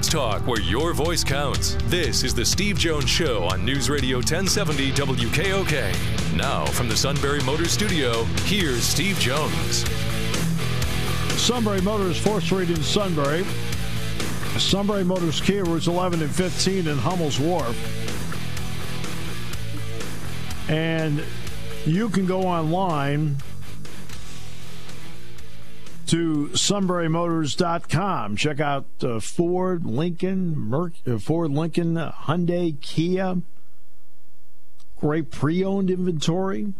Sports talk where your voice counts. This is the Steve Jones Show on News Radio 1070 WKOK. Now, from the Sunbury Motors Studio, here's Steve Jones. Sunbury Motors, 4th Street in Sunbury. Sunbury Motors Kia routes 11 and 15 in Hummel's Wharf. And you can go online to sunburymotors.com. Check out uh, Ford, Lincoln, Merc, uh, Ford, Lincoln, Hyundai, Kia. Great pre-owned inventory.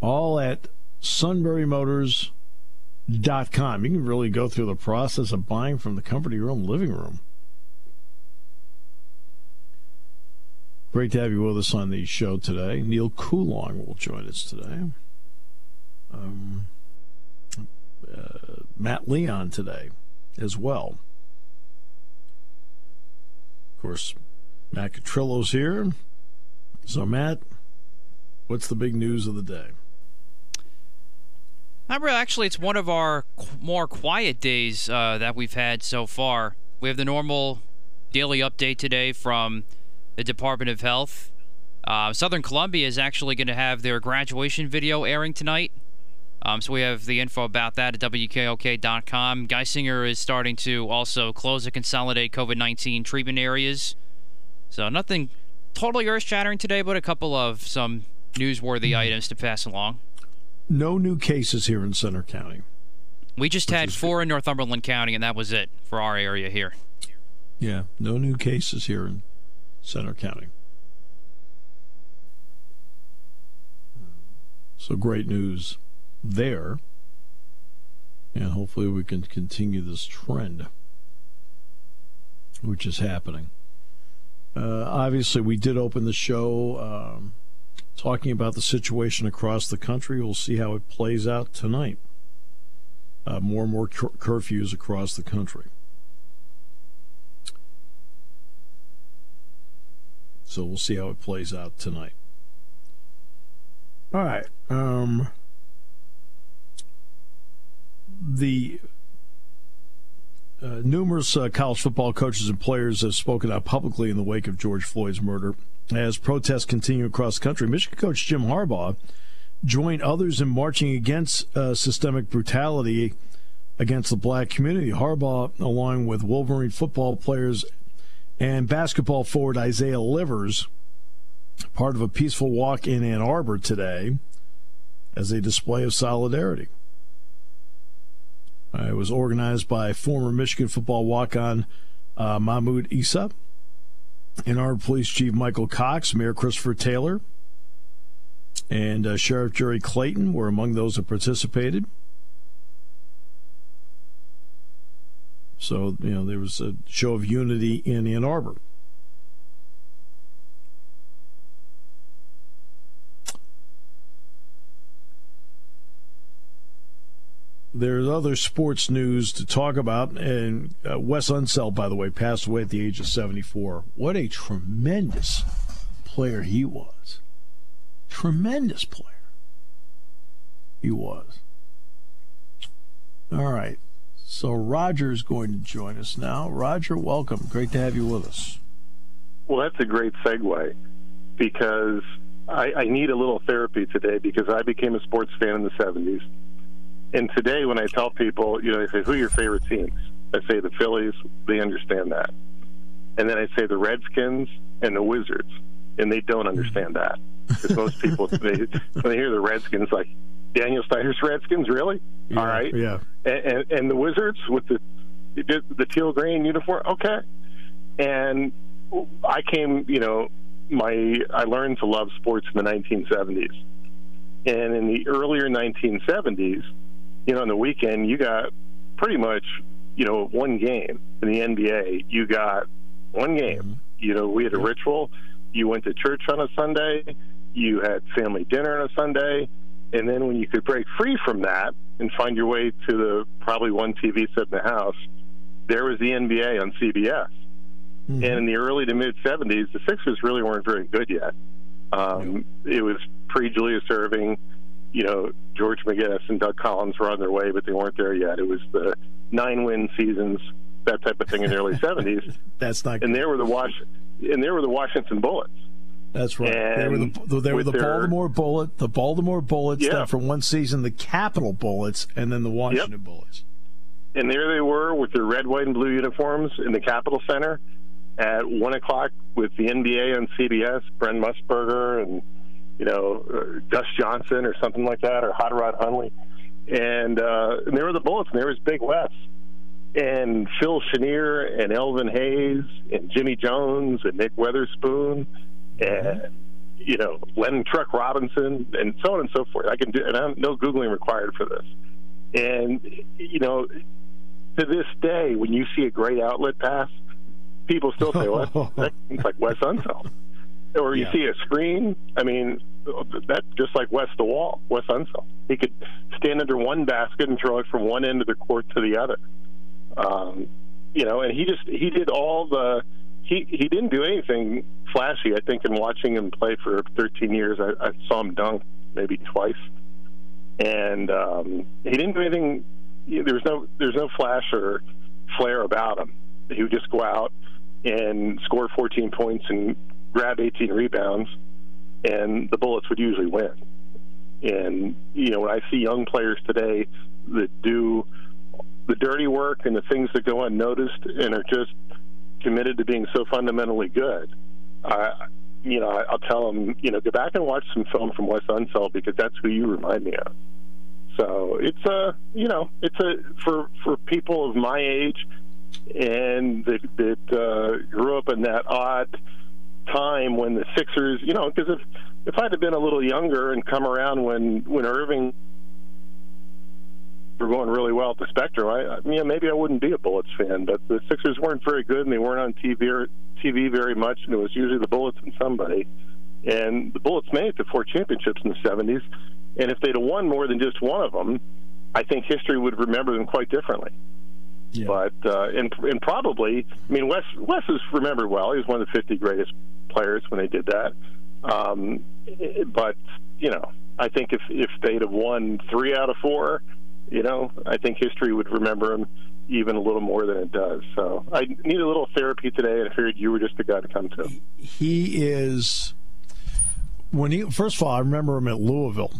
All at sunburymotors.com. You can really go through the process of buying from the comfort of your own living room. Great to have you with us on the show today. Neil Coolong will join us today. Um, uh, Matt Leon today as well. Of course, Matt Catrillo's here. So, Matt, what's the big news of the day? Actually, it's one of our more quiet days uh, that we've had so far. We have the normal daily update today from the Department of Health. Uh, Southern Columbia is actually going to have their graduation video airing tonight. Um, so we have the info about that at WKOK.com. Geisinger is starting to also close and consolidate COVID 19 treatment areas. So nothing totally earth shattering today, but a couple of some newsworthy items to pass along. No new cases here in Centre County. We just had four in Northumberland County, and that was it for our area here. Yeah, no new cases here in Centre County. So great news there. And hopefully we can continue this trend, which is happening. Uh, obviously, we did open the show um, talking about the situation across the country. We'll see how it plays out tonight. Uh, more and more cur- curfews across the country. So we'll see how it plays out tonight. All right. Um, the uh, numerous uh, college football coaches and players have spoken out publicly in the wake of George Floyd's murder. As protests continue across the country, Michigan coach Jim Harbaugh joined others in marching against uh, systemic brutality against the black community. Harbaugh, along with Wolverine football players and basketball forward Isaiah Livers, part of a peaceful walk in Ann Arbor today as a display of solidarity. Uh, it was organized by former Michigan football walk on uh, Mahmoud Issa, Ann Arbor Police Chief Michael Cox, Mayor Christopher Taylor, and uh, Sheriff Jerry Clayton were among those that participated. So, you know, there was a show of unity in Ann Arbor. There's other sports news to talk about, and uh, Wes Unseld, by the way, passed away at the age of 74. What a tremendous player he was! Tremendous player. He was. All right. So Roger's going to join us now. Roger, welcome. Great to have you with us. Well, that's a great segue because I, I need a little therapy today because I became a sports fan in the 70s. And today, when I tell people, you know, they say, who are your favorite teams? I say the Phillies, they understand that. And then I say the Redskins and the Wizards, and they don't understand that. Because most people, they, when they hear the Redskins, like, Daniel Snyder's Redskins, really? Yeah, All right. Yeah. And, and, and the Wizards with the the teal green uniform, okay. And I came, you know, my I learned to love sports in the 1970s, and in the earlier 1970s, you know, on the weekend you got pretty much, you know, one game in the NBA. You got one game. Mm-hmm. You know, we had a ritual. You went to church on a Sunday. You had family dinner on a Sunday. And then when you could break free from that and find your way to the probably one TV set in the house, there was the NBA on CBS. Mm-hmm. And in the early to mid 70s, the Sixers really weren't very good yet. Um, it was pre Julius Erving. You know, George McGinnis and Doug Collins were on their way, but they weren't there yet. It was the nine win seasons, that type of thing in the early 70s. That's not. And there were the Wash, and there were the Washington Bullets. That's right. They were the, they were the their, Baltimore Bullet, the Baltimore Bullets. Yeah. Then from one season, the Capitol Bullets, and then the Washington Yep. Bullets. And there they were with their red, white, and blue uniforms in the Capitol Center at one o'clock with the NBA on CBS, Brent Musburger and you know uh, Gus Johnson or something like that, or Hot Rod Hundley, and, uh, and there were the Bullets, and there was Big Wes, and Phil Chenier and Elvin Hayes and Jimmy Jones and Nick Weatherspoon, and you know Leonard Truck Robinson, and so on and so forth. I can do, and I'm no googling required for this. And you know, to this day, when you see a great outlet pass, people still say, "Well, it's like Wes Unseld." Or you Yeah. see a screen. I mean, that's just like Wes the Wall, Wes Unseld. He could stand under one basket and throw it from one end of the court to the other. Um, you know, and he just he did all the he he didn't do anything flashy. I think in watching him play for 13 years, I, I saw him dunk maybe twice, and um, he didn't do anything. There was no there's no flash or flair about him. He would just go out and score 14 points and grab 18 rebounds, and the Bullets would usually win. And you know, when I see young players today that do the dirty work and the things that go unnoticed and are just committed to being so fundamentally good, I, you know, I'll tell them, you know, go back and watch some film from Wes Unseld because that's who you remind me of. So it's a, you know, it's a for for people of my age and that that uh, grew up in that odd time when the Sixers, you know, because if if I'd have been a little younger and come around when when Erving were going really well at the Spectrum, I, I you know, maybe I wouldn't be a Bullets fan. But the Sixers weren't very good, and they weren't on TV or, TV very much, and it was usually the Bullets and somebody. And the Bullets made it to four championships in the '70s, and if they'd have won more than just one of them, I think history would remember them quite differently. Yeah. But uh, and and probably, I mean, Wes Wes is remembered well. He's one of the 50 greatest players when they did that. Um, but you know, I think if if they'd have won three out of four, you know, I think history would remember him even a little more than it does. So I need a little therapy today, and I figured you were just the guy to come to. he is when he first of all, I remember him at Louisville.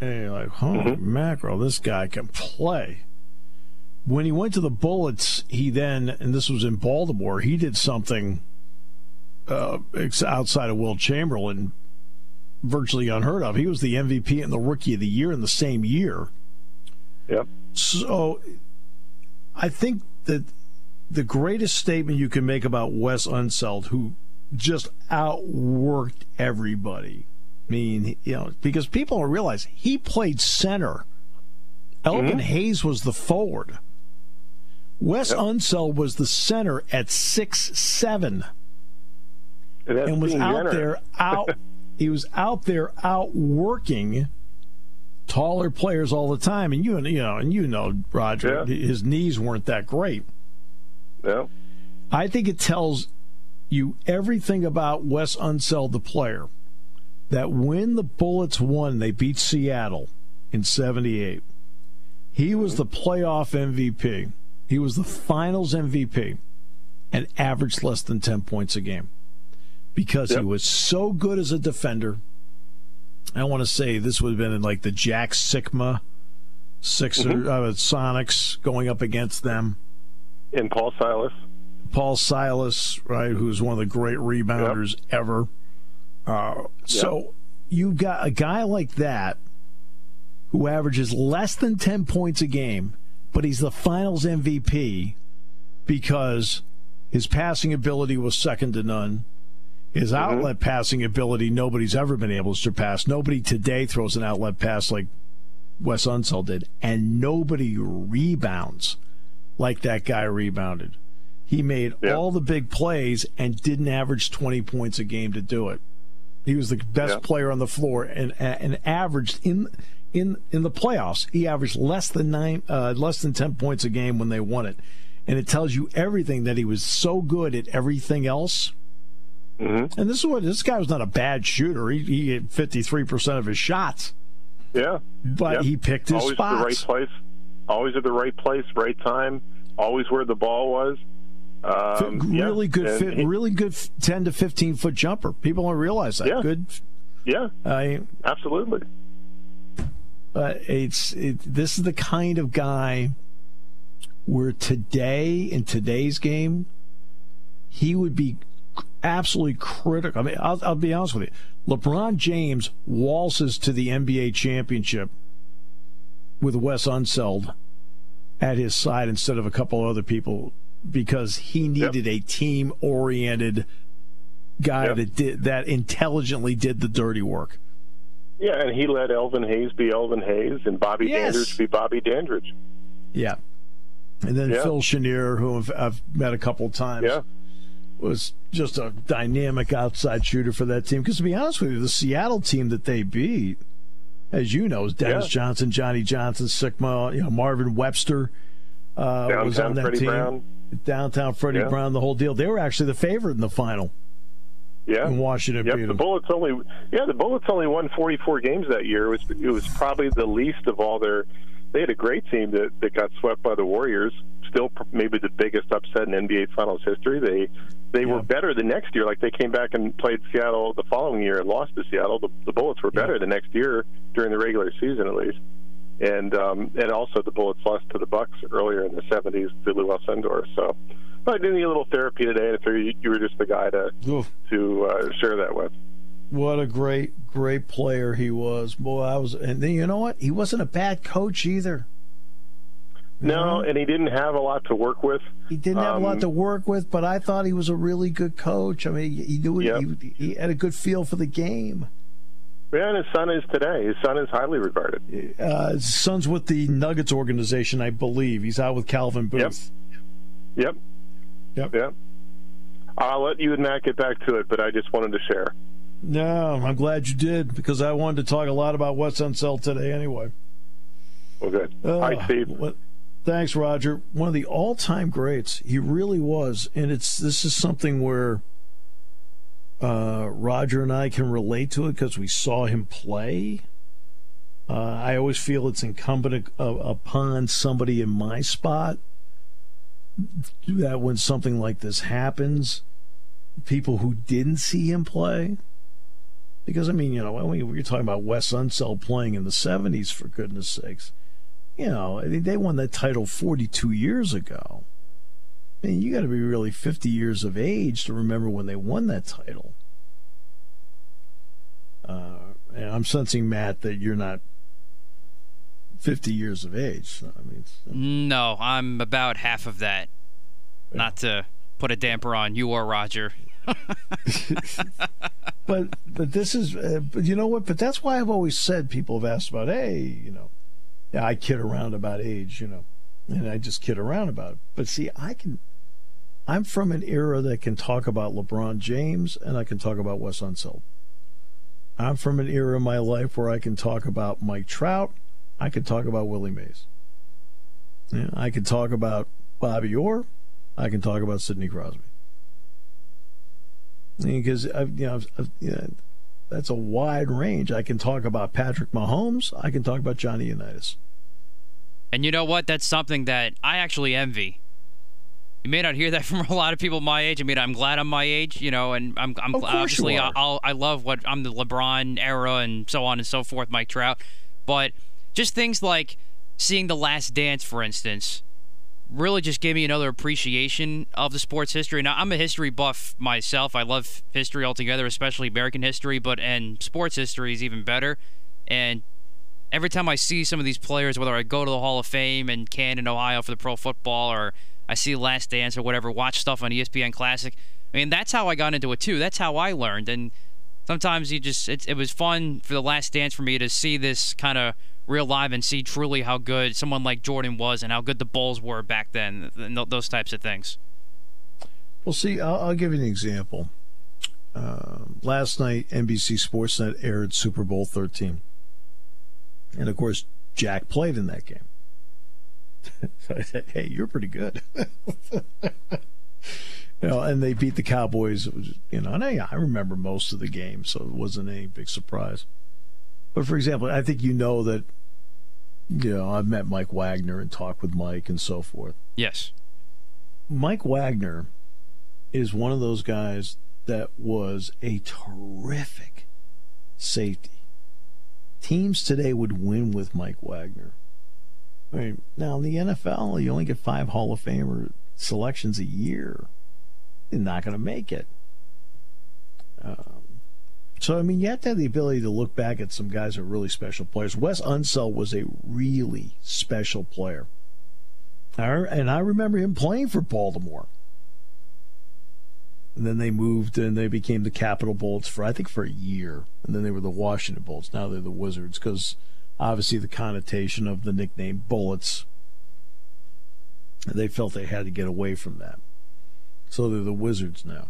And you're like, holy mackerel, this guy can play. When he went to the Bullets, he then, and this was in Baltimore, he did something uh, outside of Wilt Chamberlain, virtually unheard of. He was the MVP and the Rookie of the Year in the same year. Yep. So I think that the greatest statement you can make about Wes Unseld, who just outworked everybody. I mean, you know, because people don't realize he played center. Elvin Hayes was the forward. Wes Yep. Unseld was the center at six seven And, and was out generous. there out he was out there outworking taller players all the time and you you know and you know Roger Yeah. his knees weren't that great Yeah. I think it tells you everything about Wes Unseld the player that when the Bullets won they beat Seattle in 78. He was mm-hmm. the playoff MVP. He was the finals MVP and averaged less than 10 points a game because yep. he was so good as a defender. I want to say this would have been in like the Jack Sikma Sixer mm-hmm. uh, Sonics going up against them. And Paul Silas. Paul Silas, right, who's one of the great rebounders yep. ever. Uh, yep. So you've got a guy like that who averages less than 10 points a game, but he's the finals MVP because his passing ability was second to none. His mm-hmm. outlet passing ability, nobody's ever been able to surpass. Nobody today throws an outlet pass like Wes Unseld did, and nobody rebounds like that guy rebounded. He made yeah. all the big plays and didn't average 20 points a game to do it. He was the best yeah. player on the floor and and averaged in in in the playoffs. He averaged less than nine uh, less than 10 points a game when they won it. And it tells you everything that he was so good at everything else. Mm-hmm. And this is what this guy was not a bad shooter. He, he hit 53% of his shots. Yeah. But he picked his always spots. Always at the right place. Always at the right place, right time. Always where the ball was. Um, really yeah. good fit, he, really good 10 to 15 foot jumper. People don't realize that. Yeah. Good. Yeah. I, Absolutely. But it's it, this is the kind of guy where today in today's game he would be absolutely critical. I mean, I'll, I'll be honest with you. LeBron James waltzes to the NBA championship with Wes Unseld at his side instead of a couple other people because he needed yep. a team oriented guy yep. that did that intelligently did the dirty work. Yeah, and he let Elvin Hayes be Elvin Hayes and Bobby yes. Dandridge be Bobby Dandridge. Yeah. And then yeah. Phil Chenier, who I've, I've, met a couple of times, yeah. Was just a dynamic outside shooter for that team. Because to be honest with you, the Seattle team that they beat, as you know, is Dennis yeah. Johnson, Johnny Johnson, Sikma, you know, Marvin Webster uh, was on that Freddie team. Brown. Downtown Freddie yeah. Brown, the whole deal. They were actually the favorite in the final. Yeah, in Washington yep, beat the them. Bullets only yeah the Bullets only won 44 games that year. It was it was probably the least of all their. They had a great team that, that got swept by the Warriors. Still, maybe the biggest upset in NBA Finals history. They they yeah. were better the next year. Like they came back and played Seattle the following year and lost to Seattle. The, the Bullets were better yeah. the next year during the regular season at least. And um, and also the Bullets lost to the Bucks earlier in the 70s to Lou Alcindor. So I did need a little therapy today, and I figured you were just the guy to Oof. to uh, share that with. What a great, great player he was. Boy, I was, and then you know what? He wasn't a bad coach either. No, and he didn't have a lot to work with. He didn't have um, a lot to um, work with, but I thought he was a really good coach. I mean, he knew he, he had a good feel for the game. Yeah, and his son is today. His son is highly regarded. Uh, his son's with the Nuggets organization, I believe. He's out with Calvin Booth. Yep. Yep. Yep. Yep. I'll let you and Matt get back to it, but I just wanted to share. No, I'm glad you did because I wanted to talk a lot about Wes Unseld today anyway. Well, good. Uh, Hi, Steve. What, thanks, Roger. One of the all-time greats. He really was, and it's this is something where uh, Roger and I can relate to it because we saw him play. Uh, I always feel it's incumbent upon somebody in my spot do that when something like this happens, people who didn't see him play, because I mean, you know, when we, are talking about Wes Unseld playing in the '70s, for goodness sakes, you know, they won that title 42 years ago. I mean, you got to be really 50 years of age to remember when they won that title. Uh, and I'm sensing, Matt, that you're not 50 years of age. So, I mean, no, I'm about half of that. Yeah. Not to put a damper on you or Roger. but but this is uh, but you know what? But that's why I've always said people have asked about, hey, you know, I kid around about age, you know, and I just kid around about it. But see, I can. I'm from an era that can talk about LeBron James and I can talk about Wes Unseld. I'm from an era in my life where I can talk about Mike Trout I can talk about Willie Mays. Yeah, I can talk about Bobby Orr. I can talk about Sidney Crosby. Because I've, you know, I've, you know, that's a wide range. I can talk about Patrick Mahomes. I can talk about Johnny Unitas. And you know what? That's something that I actually envy. You may not hear that from a lot of people my age. I mean, I'm glad I'm my age, you know, and I'm, I'm obviously I'll, I love what I'm the LeBron era and so on and so forth, Mike Trout. But just things like seeing The Last Dance, for instance, really just gave me another appreciation of the sports history. Now, I'm a history buff myself. I love history altogether, especially American history, but and sports history is even better. And every time I see some of these players, whether I go to the Hall of Fame in Canton, Ohio for the pro football, or I see Last Dance or whatever, watch stuff on ESPN Classic. I mean, that's how I got into it too. That's how I learned. And sometimes you just, it, it was fun for the Last Dance for me to see this kind of real live and see truly how good someone like Jordan was and how good the Bulls were back then, and those types of things. Well, see, I'll, I'll give you an example. Uh, last night, NBC Sportsnet aired Super Bowl 13. And of course, Jack played in that game. so I said, hey, you're pretty good. you know, and they beat the Cowboys. You know, and I, I remember most of the game, so it wasn't any big surprise. But for example, I think you know that, you know, I've met Mike Wagner and talked with Mike and so forth. Yes. Mike Wagner is one of those guys that was a terrific safety. Teams today would win with Mike Wagner. I mean, now in the NFL, you only get five Hall of Famer selections a year. You're not going to make it. Um, so, I mean, you have to have the ability to look back at some guys who are really special players. Wes Unseld was a really special player. And I remember him playing for Baltimore. And then they moved and they became the Capitol Bullets for, I think, for a year. And then they were the Washington Bullets. Now they're the Wizards because obviously the connotation of the nickname Bullets. They felt they had to get away from that. So they're the Wizards now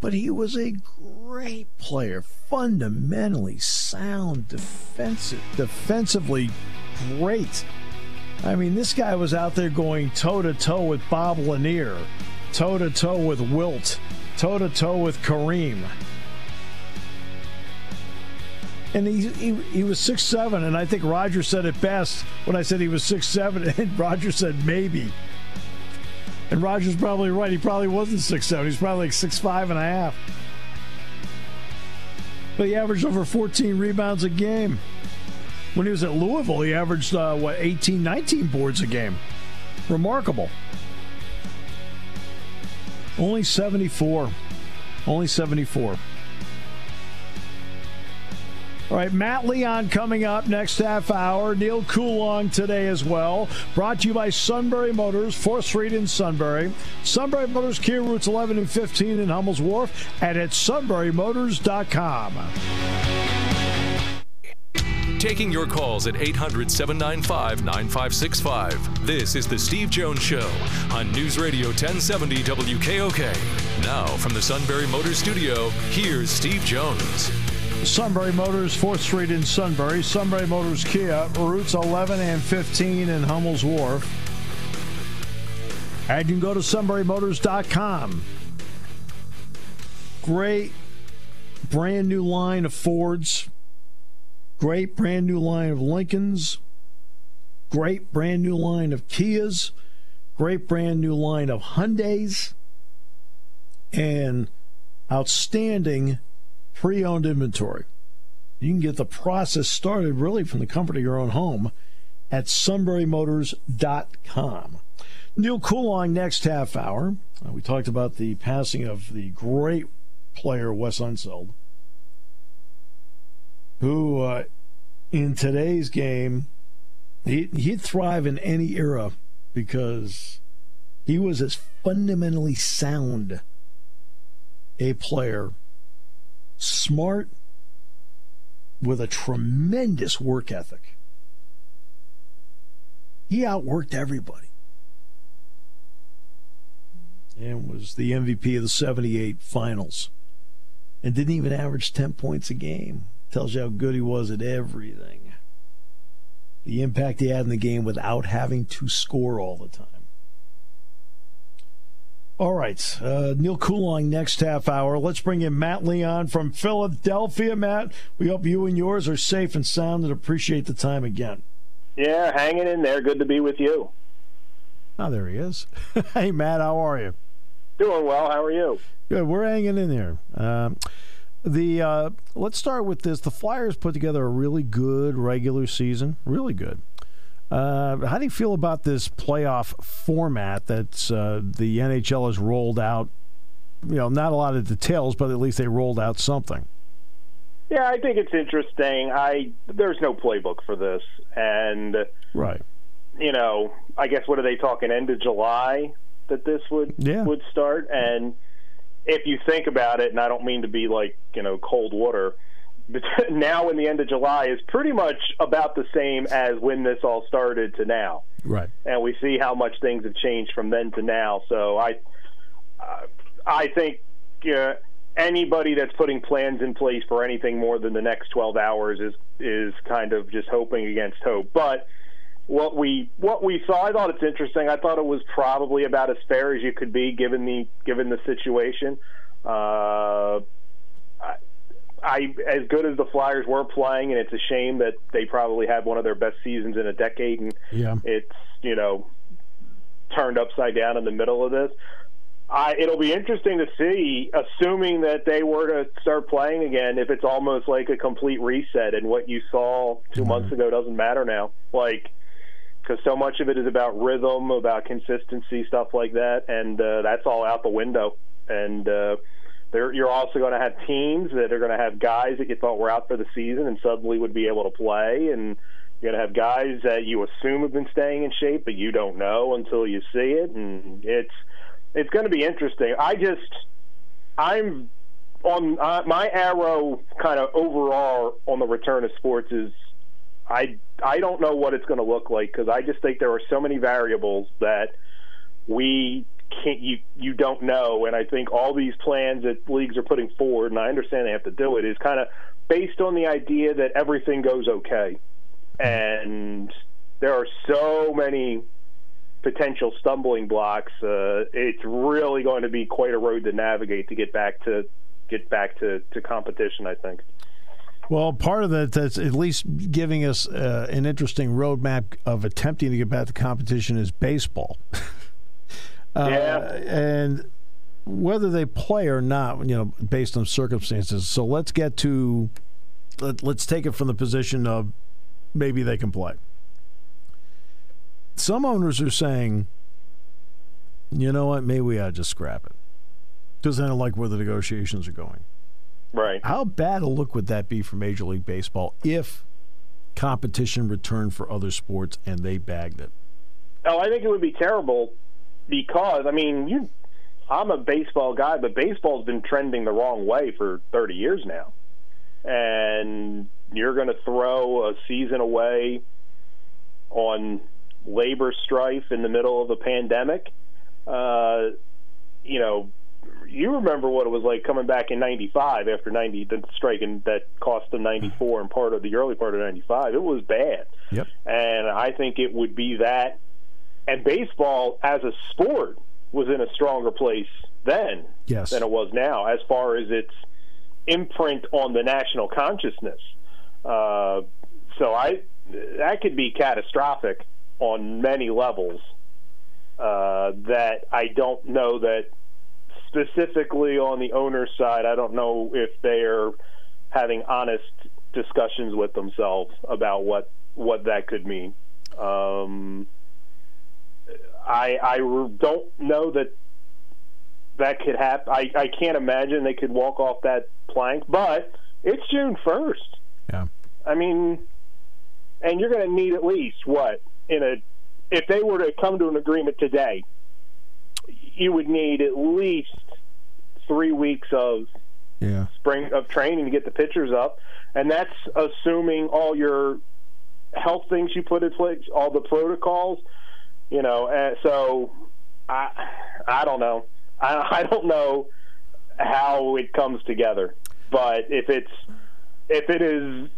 but he was a great player, fundamentally sound, defensive, defensively great. I mean, this guy was out there going toe to toe with Bob Lanier, toe to toe with Wilt, toe to toe with Kareem. And he, he, he was six seven, and I think Roger said it best when I said he was six seven, and Roger said maybe. And Roger's probably right. He probably wasn't six seven. He's probably like six five and a half. But he averaged over 14 rebounds a game. When he was at Louisville, he averaged, uh, what, 18, 19 boards a game. Remarkable. Only 74. Only 74. All right, Matt Leon coming up next half hour. Neil Coolong today as well. Brought to you by Sunbury Motors, 4th Street in Sunbury. Sunbury Motors, Kia routes 11 and 15 in Hummel's Wharf, and at sunburymotors.com. Taking your calls at 800 795 9565. This is The Steve Jones Show on News Radio 1070 WKOK. Now, from the Sunbury Motors Studio, here's Steve Jones. Sunbury Motors, 4th Street in Sunbury. Sunbury Motors Kia, routes 11 and 15 in Hummel's Wharf. And you can go to sunburymotors.com. Great brand new line of Fords. Great brand new line of Lincolns. Great brand new line of Kias. Great brand new line of Hyundais. And outstanding pre owned inventory. You can get the process started really from the comfort of your own home at sunburymotors.com. Neil Coolong next half hour. Uh, we talked about the passing of the great player Wes Unseld, who uh, in today's game, he, he'd thrive in any era because he was as fundamentally sound a player smart, with a tremendous work ethic. He outworked everybody and was the MVP of the 78 finals and didn't even average 10 points a game. Tells you how good he was at everything. The impact he had in the game without having to score all the time. All right. Uh, Neil Coolong next half hour. Let's bring in Matt Leon from Philadelphia. Matt, we hope you and yours are safe and sound and appreciate the time again. Yeah, hanging in there. Good to be with you. Oh, there he is. hey, Matt, how are you? Doing well. How are you? Good. We're hanging in there. Um, the uh, let's start with this. The Flyers put together a really good regular season. Really good. Uh, how do you feel about this playoff format that uh, the NHL has rolled out? You know, not a lot of details, but at least they rolled out something. Yeah, I think it's interesting. I there's no playbook for this, and right. You know, I guess what are they talking? End of July that this would yeah. would start, and if you think about it, and I don't mean to be like you know cold water but now in the end of July is pretty much about the same as when this all started to now. Right. And we see how much things have changed from then to now. So I, uh, I think uh, anybody that's putting plans in place for anything more than the next 12 hours is is kind of just hoping against hope. But what we what we saw, I thought it's interesting. I thought it was probably about as fair as you could be given the given the situation. Uh, I as good as the Flyers were playing, and it's a shame that they probably had one of their best seasons in a decade, and yeah. it's you know turned upside down in the middle of this. I, it'll be interesting to see, assuming that they were to start playing again, if it's almost like a complete reset, and what you saw 2 mm-hmm. months ago doesn't matter now. Like, because so much of it is about rhythm, about consistency, stuff like that, and uh, that's all out the window. And uh, you're also going to have teams that are going to have guys that you thought were out for the season and suddenly would be able to play, and you're going to have guys that you assume have been staying in shape, but you don't know until you see it, and it's it's going to be interesting. I just I'm on uh, my arrow kind of overall on the return of sports is I I don't know what it's going to look like because I just think there are so many variables that we can't you you don't know. And i think all these plans that leagues are putting forward and i understand they have to do it is kind of based on the idea that everything goes okay. And there are so many potential stumbling blocks uh, it's really going to be quite a road to navigate to get back to get back to, to competition i think well, part of that that's at least giving us uh, an interesting roadmap of attempting to get back to competition is baseball. Uh, yeah. And whether they play or not, you know, based on circumstances. So let's get to let, let's take it from the position of maybe they can play. Some owners are saying, you know what, maybe we ought to just scrap it because I don't like where the negotiations are going. Right. How bad a look would that be for Major League Baseball if competition returned for other sports and they bagged it? Oh, I think it would be terrible because I mean, you, I'm a baseball guy, but baseball's been trending the wrong way for 30 years now, and you're going to throw a season away on labor strife in the middle of a pandemic. Uh, you know, you remember what it was like coming back in '95 after '90 the strike and that cost them '94 and part of the early part of '95. It was bad. Yep. And I think it would be that and baseball as a sport was in a stronger place then yes. than it was now, as far as its imprint on the national consciousness. Uh, so I that could be catastrophic on many levels. Uh, that I don't know that specifically on the owner's side. I don't know if they are having honest discussions with themselves about what what that could mean. Um, I I don't know that that could happen. I I can't imagine they could walk off that plank, but it's June first. Yeah. I mean, and you're going to need at least what in a if they were to come to an agreement today, you would need at least three weeks of yeah. spring of training to get the pitchers up, and that's assuming all your health things you put in place, all the protocols you know, and so I I don't know. I, I don't know how it comes together, but if it's if it is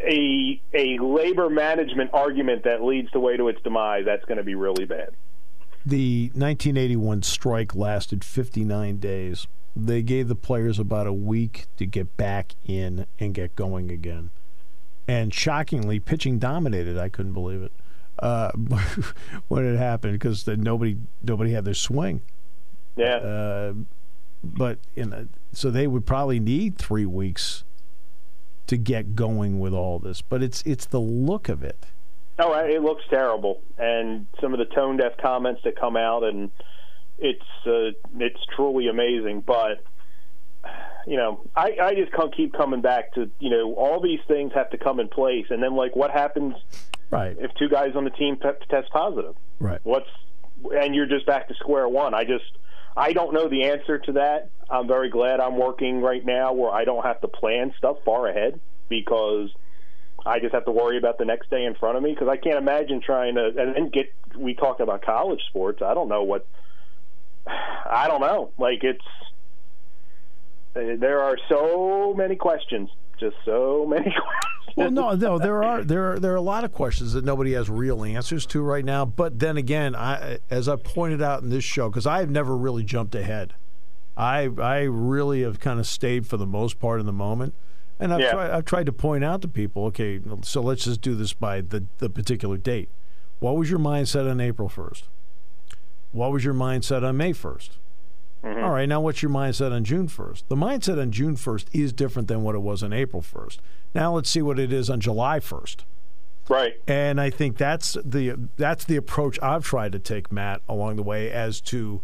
a a labor management argument that leads the way to its demise, that's going to be really bad. The 1981 strike lasted 59 days. They gave the players about a week to get back in and get going again. And shockingly, pitching dominated. I couldn't believe it uh, when it happened because nobody nobody had their swing. Yeah. Uh, but in a, so they would probably need three weeks to get going with all this. But it's it's the look of it. Oh, it looks terrible, and some of the tone deaf comments that come out, and it's uh, it's truly amazing. But you know, I I just can't keep coming back to you know all these things have to come in place, and then like what happens right if two guys on the team test positive? Right. What's and you're just back to square one. I just I don't know the answer to that. I'm very glad I'm working right now where I don't have to plan stuff far ahead because I just have to worry about the next day in front of me because I can't imagine trying to and then get. We talked about college sports. I don't know what. I don't know. Like it's there are so many questions, just so many questions. Well, no, no, there are there are there are a lot of questions that nobody has real answers to right now. But then again, I as I pointed out in this show, because I've never really jumped ahead. I I really have kind of stayed for the most part in the moment. And I've, yeah. tried, I've tried to point out to people, okay, so let's just do this by the, the particular date. What was your mindset on April 1st? What was your mindset on May 1st? Mm-hmm. All right, now what's your mindset on June 1st? The mindset on June 1st is different than what it was on April 1st. Now let's see what it is on July 1st. Right. And I think that's the that's the approach I've tried to take, Matt, along the way as to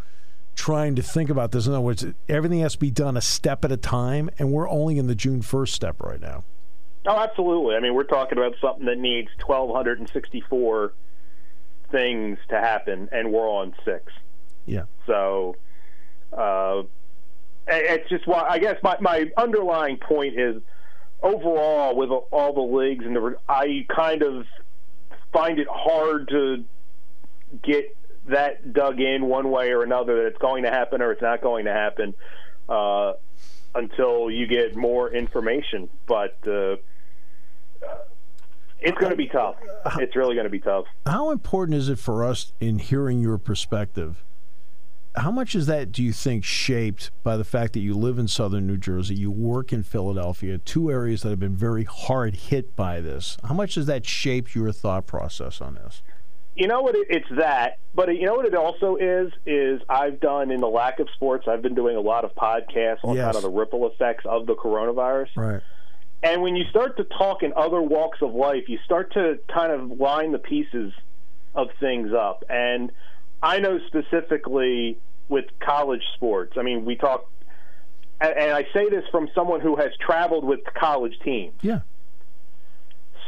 trying to think about this. In other words, everything has to be done a step at a time, and we're only in the June 1st step right now. Oh, absolutely. I mean, we're talking about something that needs 1,264 things to happen, and we're on six. Yeah. So, uh, it's just why I guess my, my underlying point is overall with all the leagues and the I kind of find it hard to get that dug in one way or another that it's going to happen or it's not going to happen uh, until you get more information. But uh, it's going to be tough. It's really going to be tough. How important is it for us in hearing your perspective? How much is that, do you think, shaped by the fact that you live in southern New Jersey, you work in Philadelphia, two areas that have been very hard hit by this? How much does that shape your thought process on this? You know what? It, it's that, but you know what it also is is I've done in the lack of sports. I've been doing a lot of podcasts on yes. kind of the ripple effects of the coronavirus. Right. And when you start to talk in other walks of life, you start to kind of line the pieces of things up. And I know specifically with college sports. I mean, we talk, and I say this from someone who has traveled with college teams. Yeah.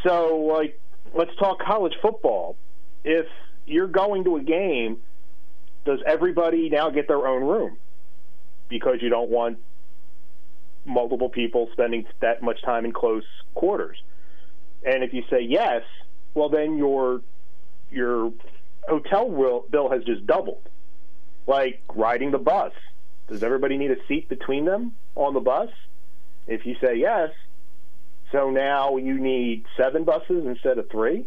So, like, let's talk college football if you're going to a game, does everybody now get their own room? Because you don't want multiple people spending that much time in close quarters. And if you say yes, well then your your hotel bill has just doubled. Like riding the bus. Does everybody need a seat between them on the bus? If you say yes, so now you need seven buses instead of three.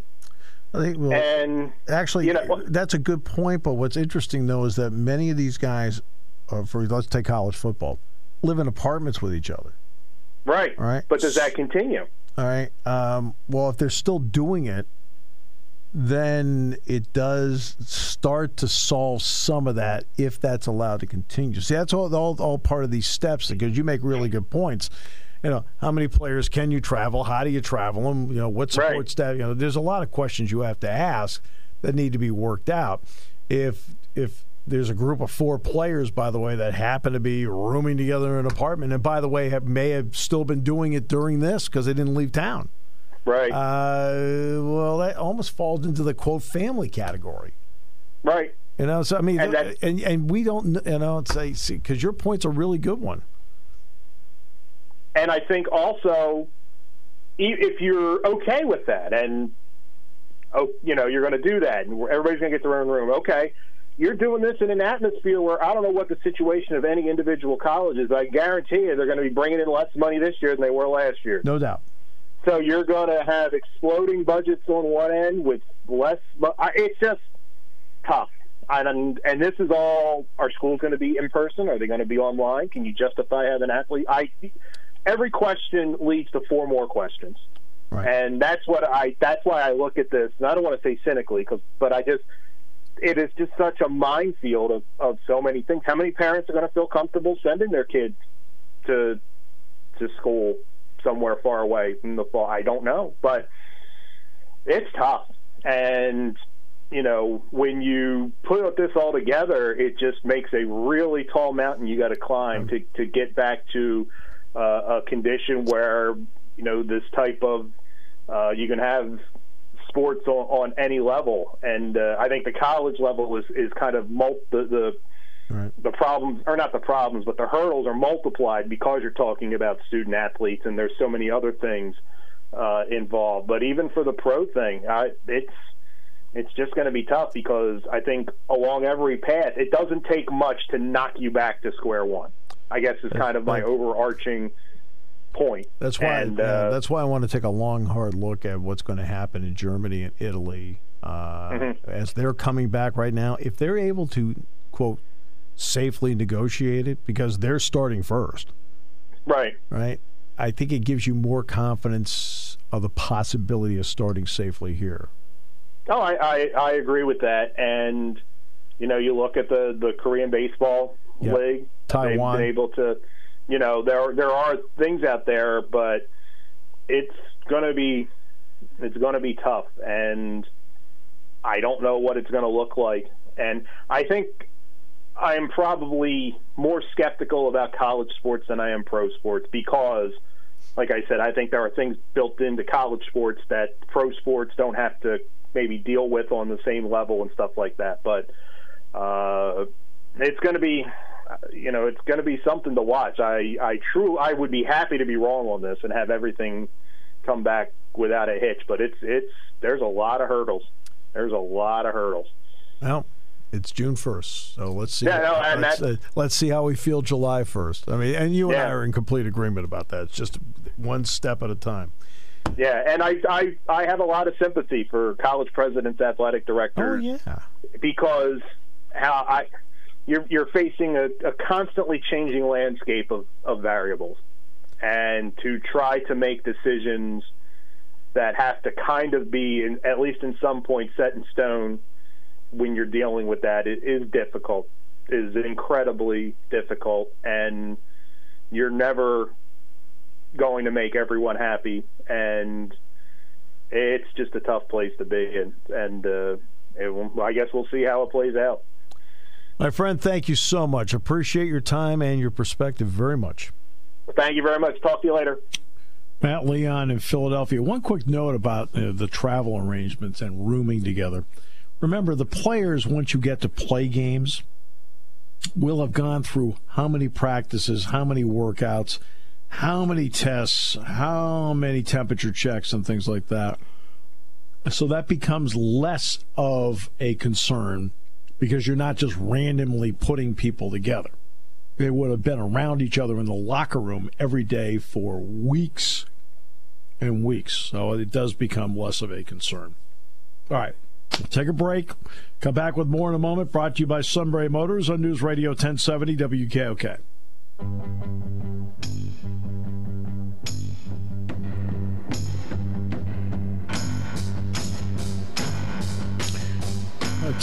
I think, well, and actually, you know, that's a good point. But what's interesting though is that many of these guys, uh, for let's take college football, live in apartments with each other. Right. Right. But does that continue? All right. Um, well, if they're still doing it, then it does start to solve some of that if that's allowed to continue. See, that's all, all, all part of these steps because you make really good points you know, how many players can you travel? How do you travel them? You know, what support right. staff? You know, there's a lot of questions you have to ask that need to be worked out. If if there's a group of four players, by the way, that happen to be rooming together in an apartment, and by the way, have, may have still been doing it during this because they didn't leave town. Right. Uh, well, that almost falls into the quote family category. Right. You know, so I mean, and, and, and we don't, you know, say, see, because your point's a really good one. And I think also, if you're okay with that, and oh, you know, you're going to do that, and everybody's going to get their own room. Okay, you're doing this in an atmosphere where I don't know what the situation of any individual college is. I guarantee you, they're going to be bringing in less money this year than they were last year. No doubt. So you're going to have exploding budgets on one end with less. It's just tough. And and this is all. Are schools going to be in person? Are they going to be online? Can you justify having an athlete? I every question leads to four more questions, Right. and that's what I. That's why I look at this. And I don't want to say cynically, cause, but I just. It is just such a minefield of, of so many things. How many parents are going to feel comfortable sending their kids to to school somewhere far away in the fall? I don't know, but it's tough. And you know, when you put this all together, it just makes a really tall mountain you got to climb to to get back to uh, a condition where you know this type of uh, you can have sports on, on any level, and uh, I think the college level is is kind of mul- the the Right. the problems or not the problems but the hurdles are multiplied because you're talking about student athletes and there's so many other things uh, involved. But even for the pro thing I, it's it's just going to be tough because I think along every path it doesn't take much to knock you back to square one I guess is kind of my overarching point That's why. And, yeah, uh, that's why I want to take a long, hard look at what's going to happen in Germany and Italy uh, Mm-hmm. as they're coming back right now. If they're able to quote safely negotiate it, because they're starting first, right right? I think it gives you more confidence of the possibility of starting safely here. Oh, I, I, I agree with that. And, you know, you look at the, the Korean baseball Yep. league. Taiwan. They've been able to, you know, there there are things out there, but it's going to be it's going to be tough, and I don't know what it's going to look like. And I think I am probably more skeptical about college sports than I am pro sports because, like I said, I think there are things built into college sports that pro sports don't have to maybe deal with on the same level and stuff like that. But uh, it's going to be, you know, it's going to be something to watch. I, I true, I would be happy to be wrong on this and have everything come back without a hitch. But it's, it's, there's a lot of hurdles. There's a lot of hurdles. Well, it's June first, so let's see. Yeah, no, and let's, uh, let's see how we feel July first. I mean, and you and I are in complete agreement about that. It's just one step at a time. Yeah, and I, I I have a lot of sympathy for college presidents, athletic Oh directors, yeah, because how I you're you're facing a, a constantly changing landscape of, of variables, and to try to make decisions that have to kind of be in, at least in some point set in stone when you're dealing with that it is difficult is incredibly difficult. And you're never going to make everyone happy. And it's just a tough place to be and and uh, it I guess we'll see how it plays out. My friend. Thank you so much. Appreciate your time and your perspective very much. Thank you very much. Talk to you later. Matt Leon in Philadelphia. One quick note about uh, the travel arrangements and rooming together. Remember, the players, once you get to play games, will have gone through how many practices, how many workouts, how many tests, how many temperature checks, and things like that. So that becomes less of a concern because you're not just randomly putting people together. They would have been around each other in the locker room every day for weeks and weeks. So it does become less of a concern. All right. We'll take a break. Come back with more in a moment. Brought to you by Sunbury Motors on News Radio 1070 WKOK.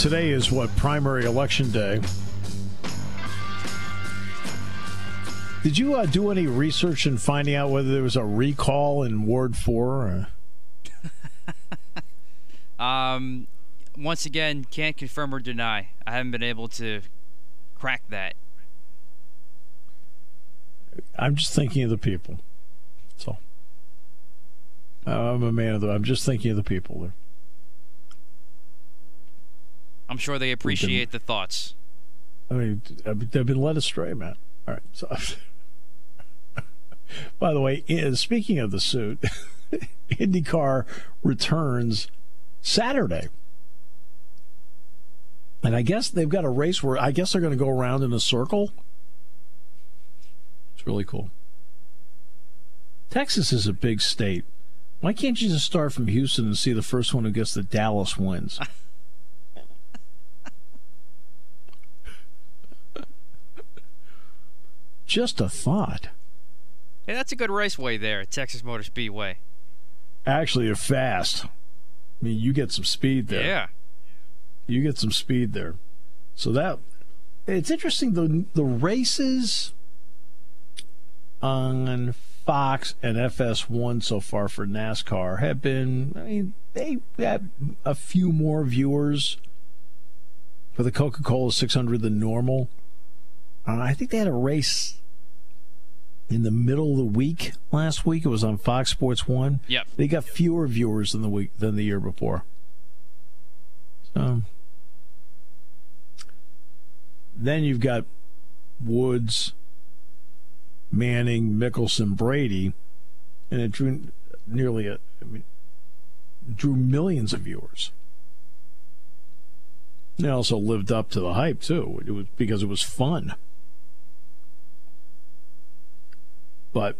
Today is what primary election day. Did you uh, do any research in finding out whether there was a recall in Ward Four? Um, once again, can't confirm or deny. I haven't been able to crack that. I'm just thinking of the people. So I'm a man of the. I'm just thinking of the people there. I'm sure they appreciate the thoughts. I mean, uh, they've been led astray, man. All right. So, by the way, speaking of the suit, IndyCar returns Saturday. And I guess they've got a race where I guess they're going to go around in a circle. It's really cool. Texas is a big state. Why can't you just start from Houston and see the first one who gets the Dallas wins? Just a thought. Hey, that's a good raceway there, Texas Motor Speedway. Actually, they're fast. I mean, you get some speed there. Yeah. You get some speed there. So that it's interesting the the races on Fox and FS1 so far for NASCAR have been I mean they have a few more viewers for the Coca-Cola 600 than normal. Uh, I think they had a race in the middle of the week last week. It was on Fox Sports 1. Yep. They got fewer viewers than the week than the year before. So then you've got Woods, Manning, Mickelson, Brady, and it drew nearly a, I mean, drew millions of viewers. It also lived up to the hype too. It was because it was fun. But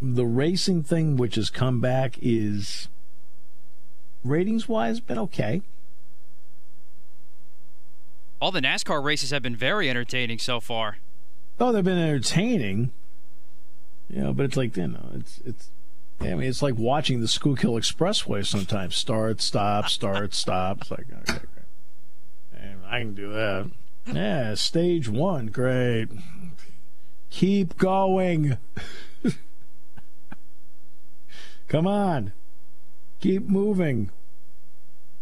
the racing thing, which has come back, is ratings wise been okay. All the NASCAR races have been very entertaining so far. Oh, they've been entertaining. You know, but it's like you know, it's it's. I mean, it's like watching the Schuylkill Expressway sometimes. Start, stop, start, stop. It's like, okay, okay. I can do that. Yeah, stage one, great. Keep going. Come on. Keep moving.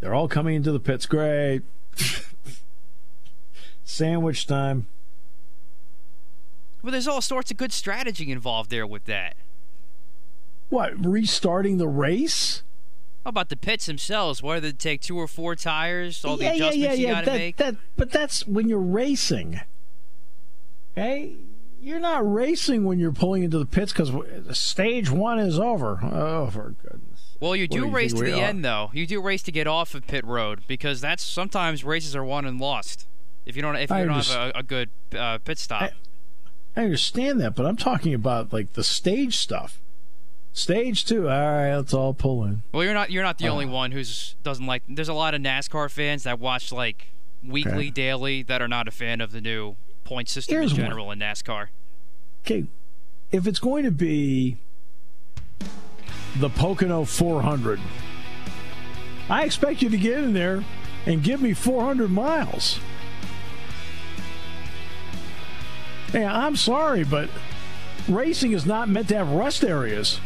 They're all coming into the pits. Great. Sandwich time. Well, there's all sorts of good strategy involved there with that. What, restarting the race? How about the pits themselves? Whether they take two or four tires, all the adjustments yeah, yeah, you got to make. That, but that's when you're racing. Okay? You're not racing when you're pulling into the pits because stage one is over. Oh, for goodness. Well, you do do you race to the are? end, though. You do race to get off of pit road because that's sometimes races are won and lost if you don't if I you don't have a, a good uh, pit stop. I- I understand that, but I'm talking about like the stage stuff. Stage two. All right, let's all pull in. well, you're not you're not the only Oh. one who's doesn't like. There's a lot of NASCAR fans that watch like weekly, Okay. daily that are not a fan of the new point system Here's in one. general in NASCAR. Okay, if it's going to be the Pocono 400, I expect you to get in there and give me 400 miles. Hey, I'm sorry, but racing is not meant to have rest areas.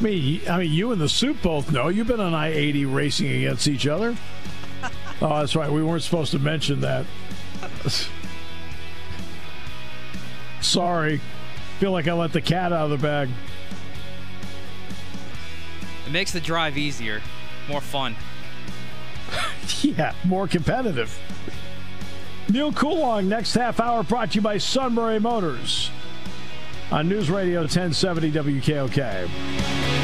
I mean, I mean, you and the soup both know you've been on I eighty racing against each other. oh, that's right. We weren't supposed to mention that. Sorry. Feel like I let the cat out of the bag. It makes the drive easier, more fun. Yeah, more competitive. Neil Coolong, next half hour brought to you by Sunbury Motors on News Radio 1070 WKOK.